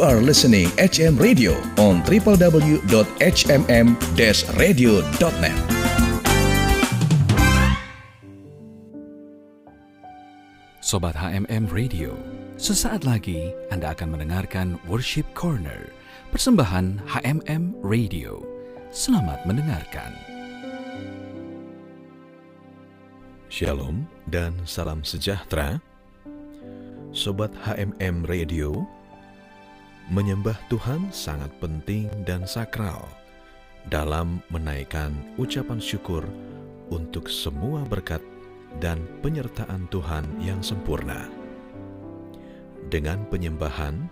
You are listening HM Radio on www.hmm-radio.net. Sobat HMM Radio, sesaat lagi Anda akan mendengarkan Worship Corner, persembahan HMM Radio. Selamat mendengarkan. Shalom dan salam sejahtera. Sobat HMM Radio, menyembah Tuhan sangat penting dan sakral dalam menaikkan ucapan syukur untuk semua berkat dan penyertaan Tuhan yang sempurna. Dengan penyembahan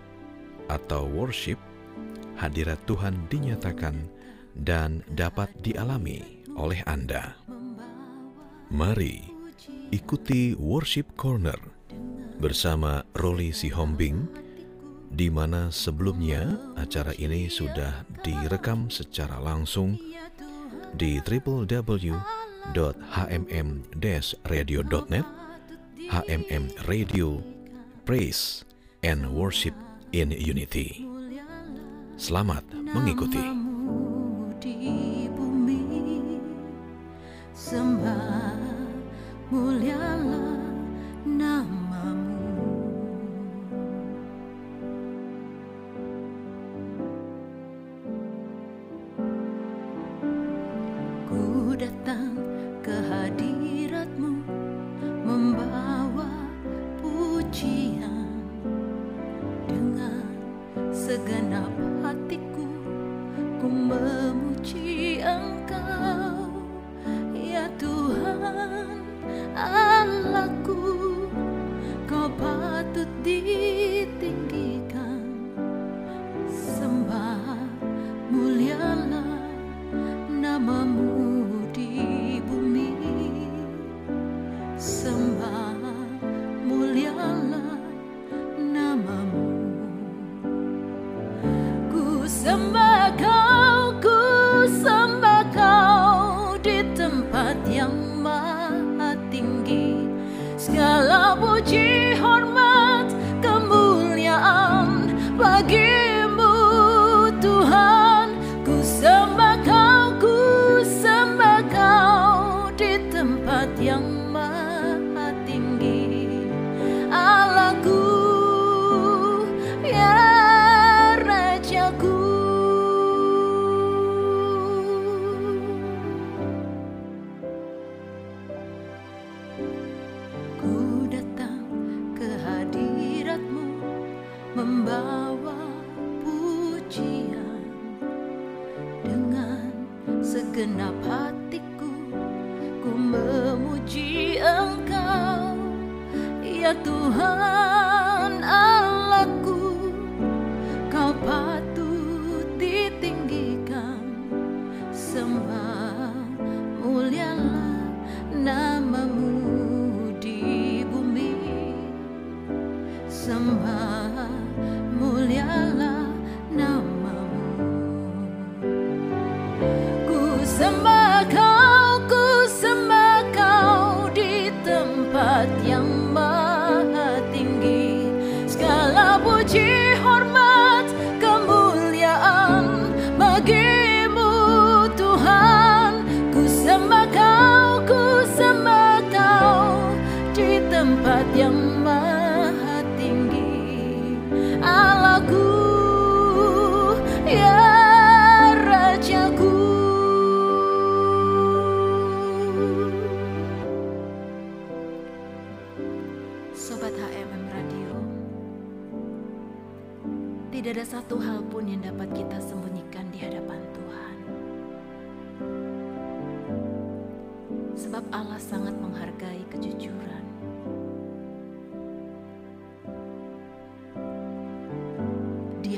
atau worship, hadirat Tuhan dinyatakan dan dapat dialami oleh Anda. Mari ikuti Worship Corner bersama Roli Sihombing, di mana sebelumnya acara ini sudah direkam secara langsung di www.hmm-radio.net HMM Radio Praise and Worship in Unity. Selamat mengikuti. sembah mulialah Ku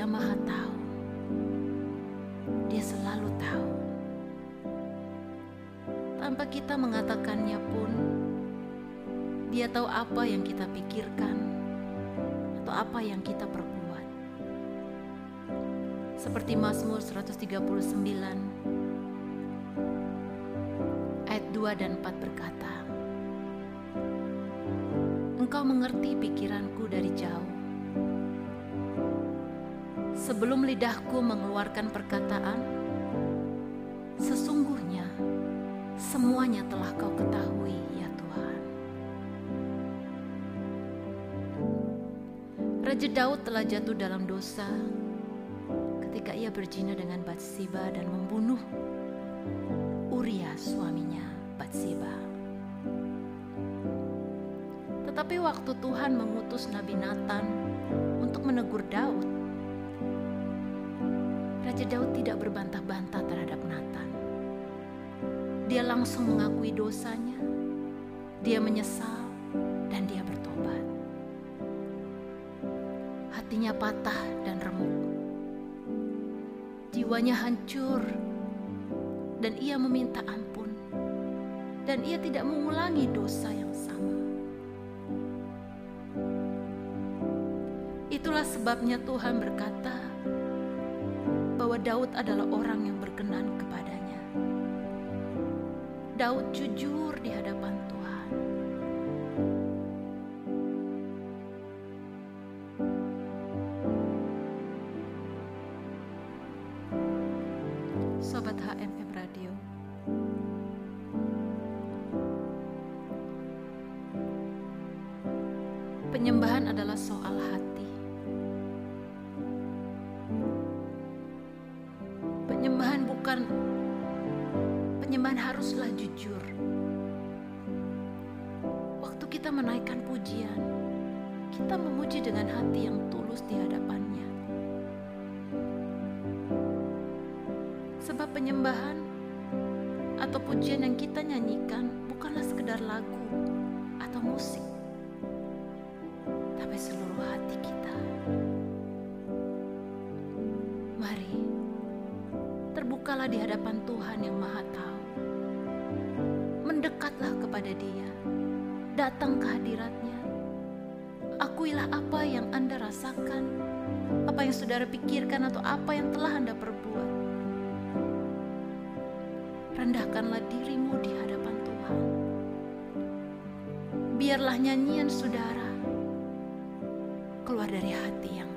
Dia maha tahu. Dia selalu tahu. Tanpa kita mengatakannya pun, dia tahu apa yang kita pikirkan atau apa yang kita perbuat. Seperti Mazmur 139 ayat 2 dan 4 berkata, Engkau mengerti pikiranku dari jauh. Sebelum lidahku mengeluarkan perkataan, sesungguhnya semuanya telah kau ketahui, ya Tuhan. Raja Daud telah jatuh dalam dosa ketika ia berzina dengan Batsiba dan membunuh Uria suaminya Batsiba. Tetapi waktu Tuhan mengutus Nabi Nathan untuk menegur Daud, Raja Daud tidak berbantah-bantah terhadap Nathan. Dia langsung mengakui dosanya, dia menyesal, dan dia bertobat. Hatinya patah dan remuk. Jiwanya hancur, dan ia meminta ampun, dan ia tidak mengulangi dosa yang sama. Itulah sebabnya Tuhan berkata Daud adalah orang yang berkenan kepadanya. Daud jujur di hadapan Tuhan. Sobat HMM Radio. Penyembahan adalah soal hati. Penyembahan haruslah jujur. Waktu kita menaikkan pujian, kita memuji dengan hati yang tulus di hadapannya. Sebab penyembahan atau pujian yang kita nyanyikan bukanlah sekedar lagu atau musik, datang ke hadiratnya. Akuilah apa yang Anda rasakan, apa yang saudara pikirkan, atau apa yang telah Anda perbuat. Rendahkanlah dirimu di hadapan Tuhan. Biarlah nyanyian saudara keluar dari hati yang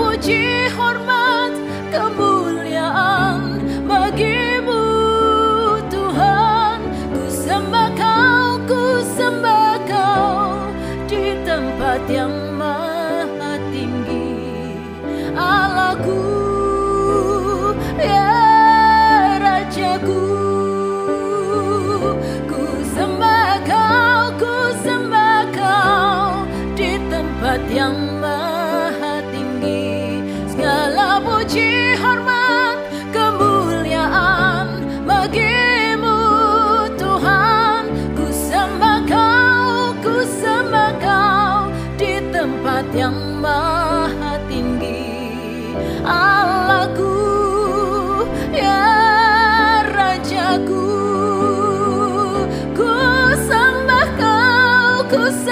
puji hormat kemuliaan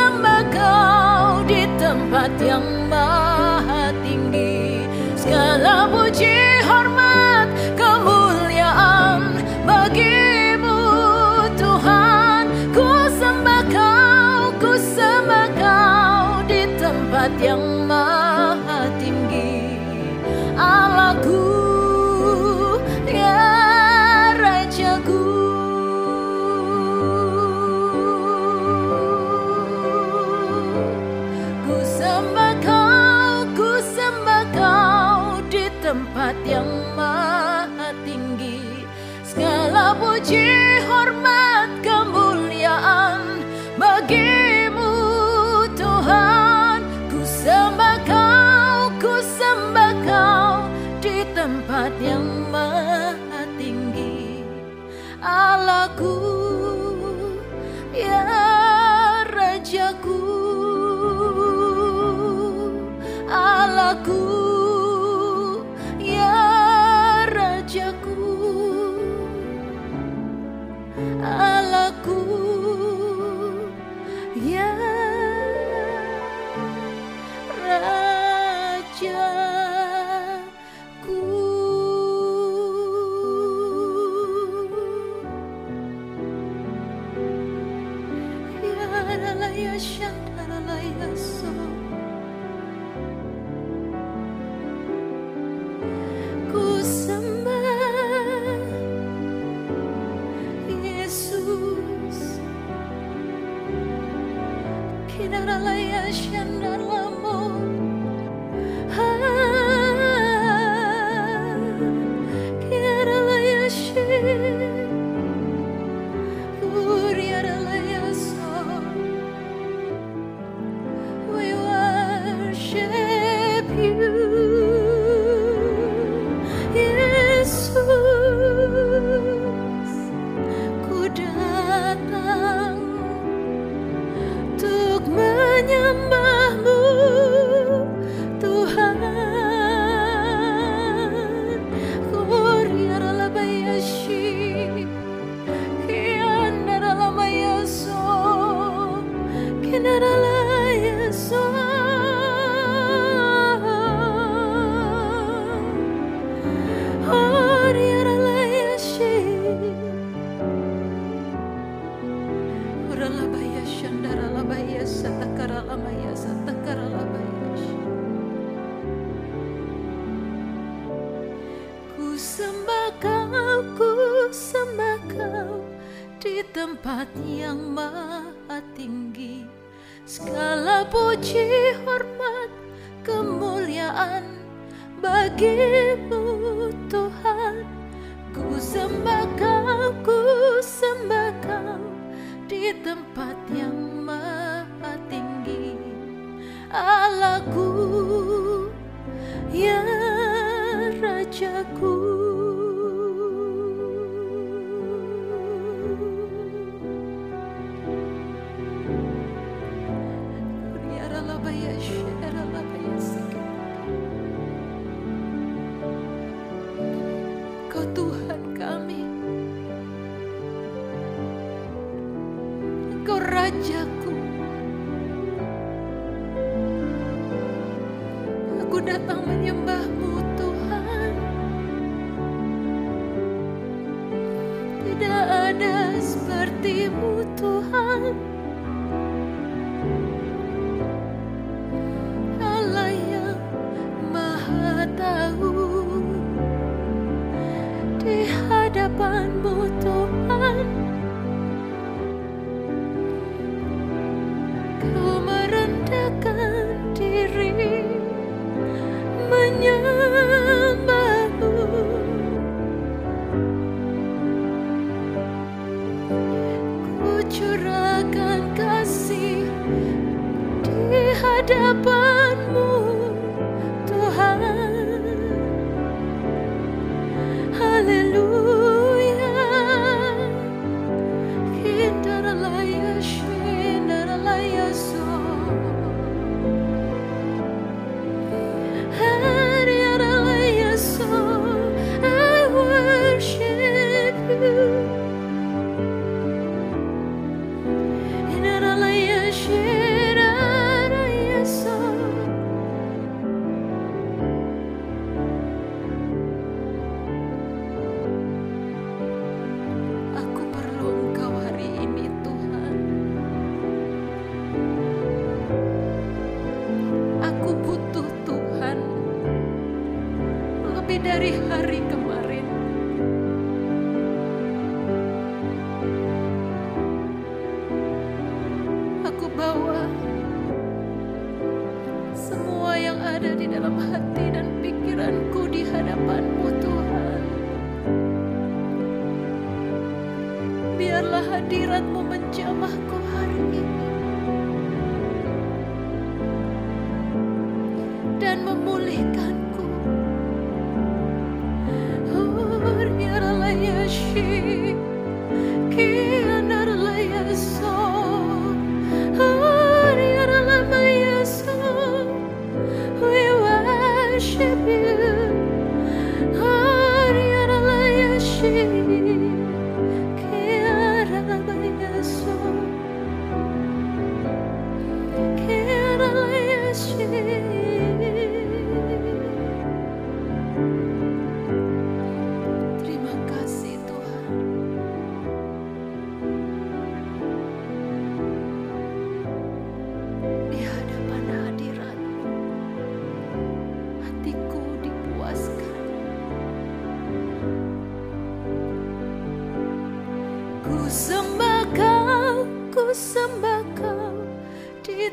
bersama kau di tempat yang maha 孤 tempat yang maha tinggi. Segala puji hormat kemuliaan bagimu Tuhan. Ku sembah kau, ku sembah kau di tempat yang maha tinggi. wajahku. Aku datang menyembahmu Tuhan. Tidak ada sepertimu Tuhan. hadapanmu Tuhan. Biarlah hadirat-Mu menjamahku hari ini.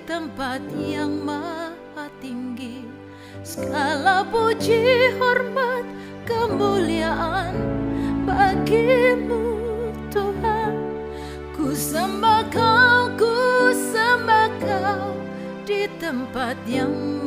tempat yang maha tinggi. Segala puji hormat kemuliaan bagimu Tuhan. Ku sembah kau, ku sembah kau di tempat yang maha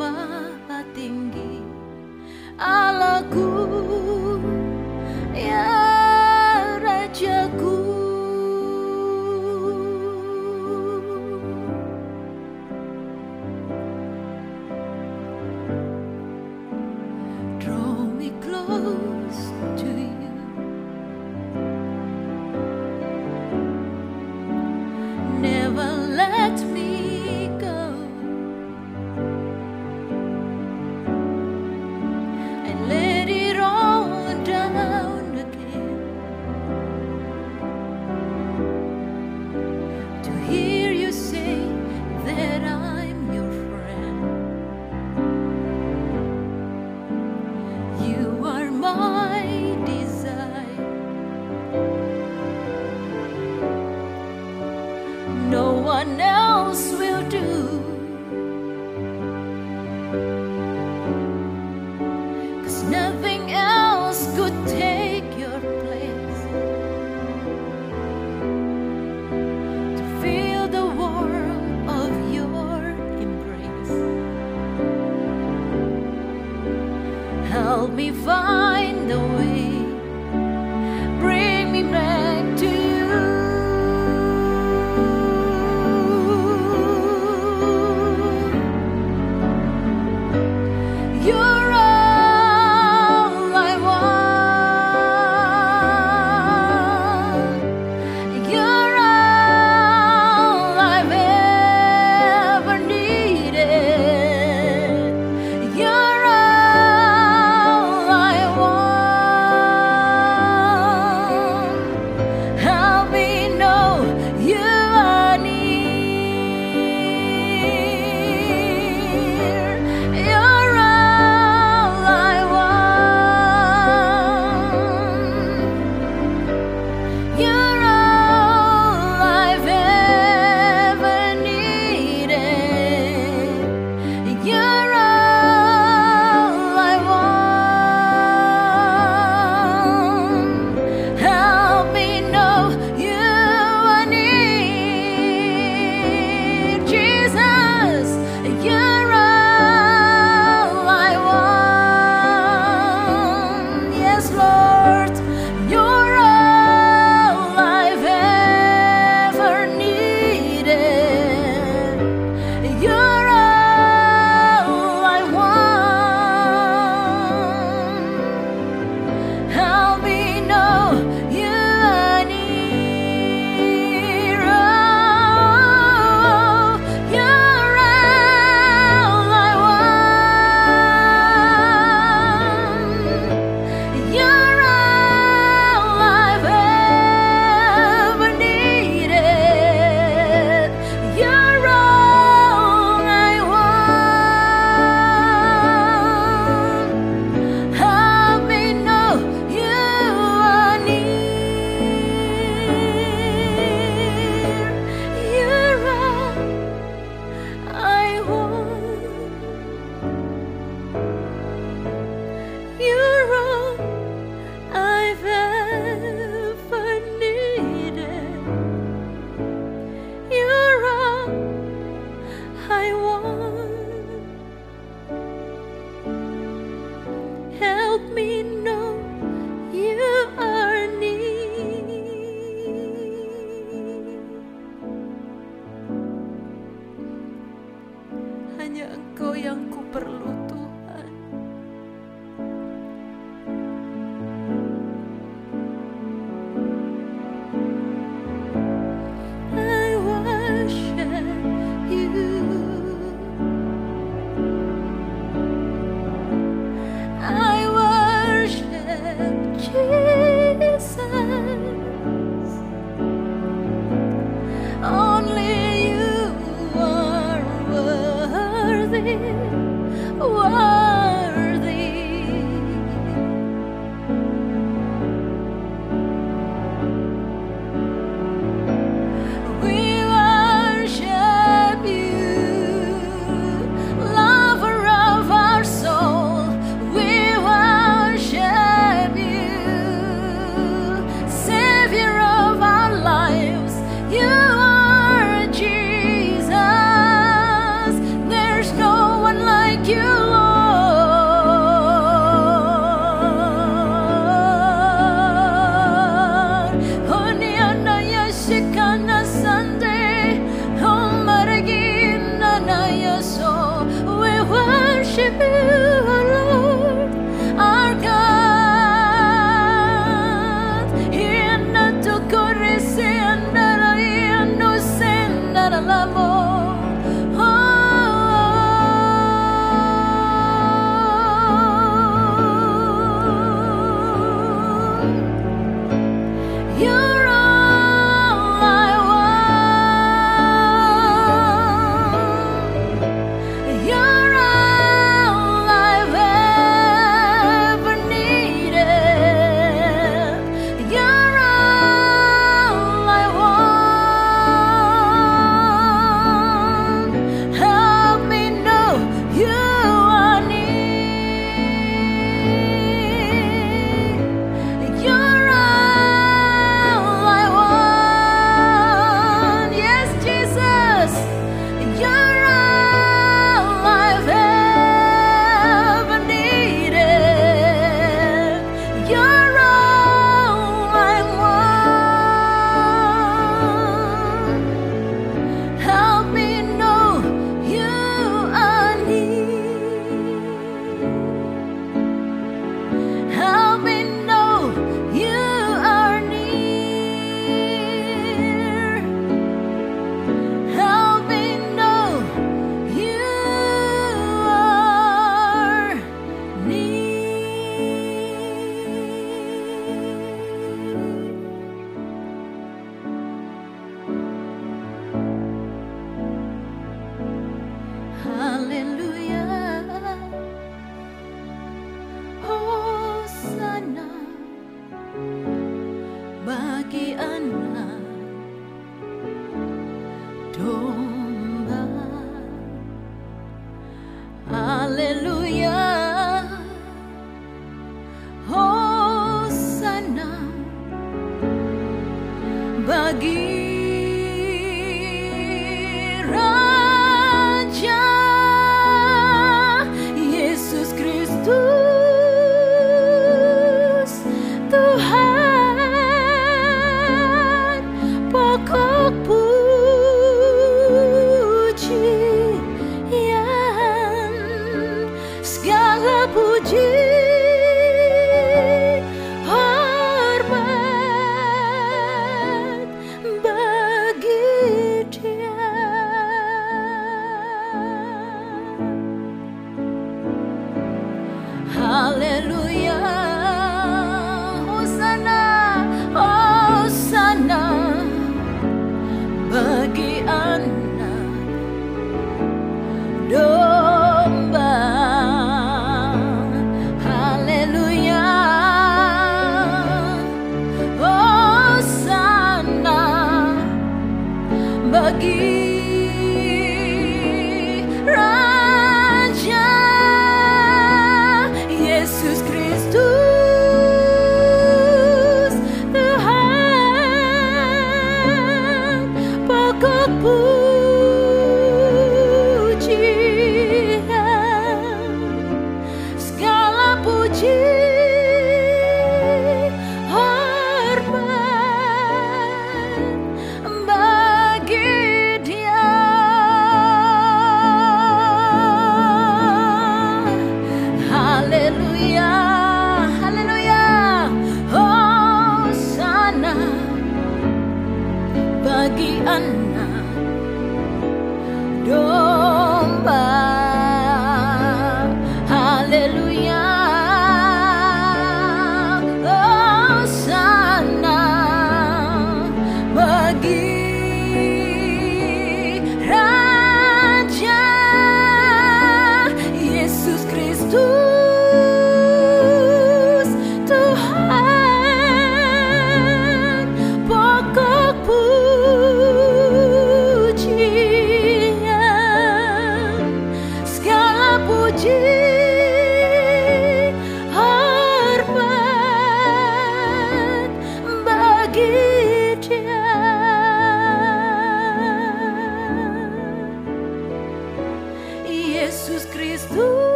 puji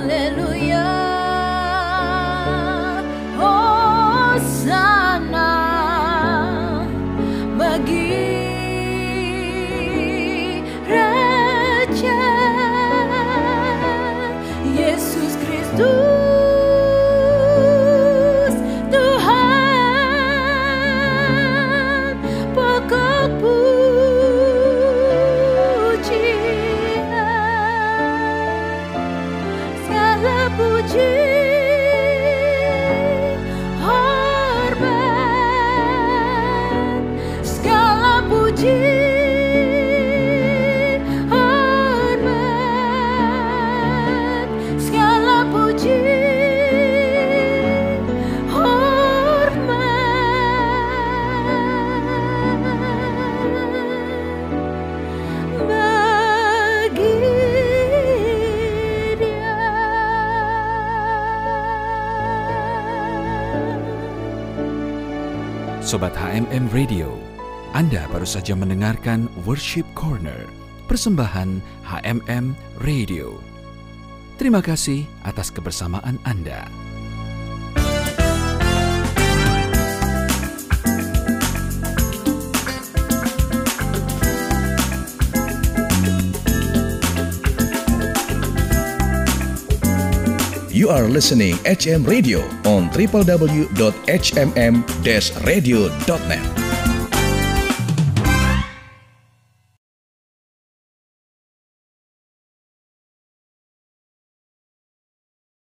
Hallelujah. Sobat HMM Radio, Anda baru saja mendengarkan Worship Corner, persembahan HMM Radio. Terima kasih atas kebersamaan Anda. You are listening HM Radio on www.hmm-radio.net.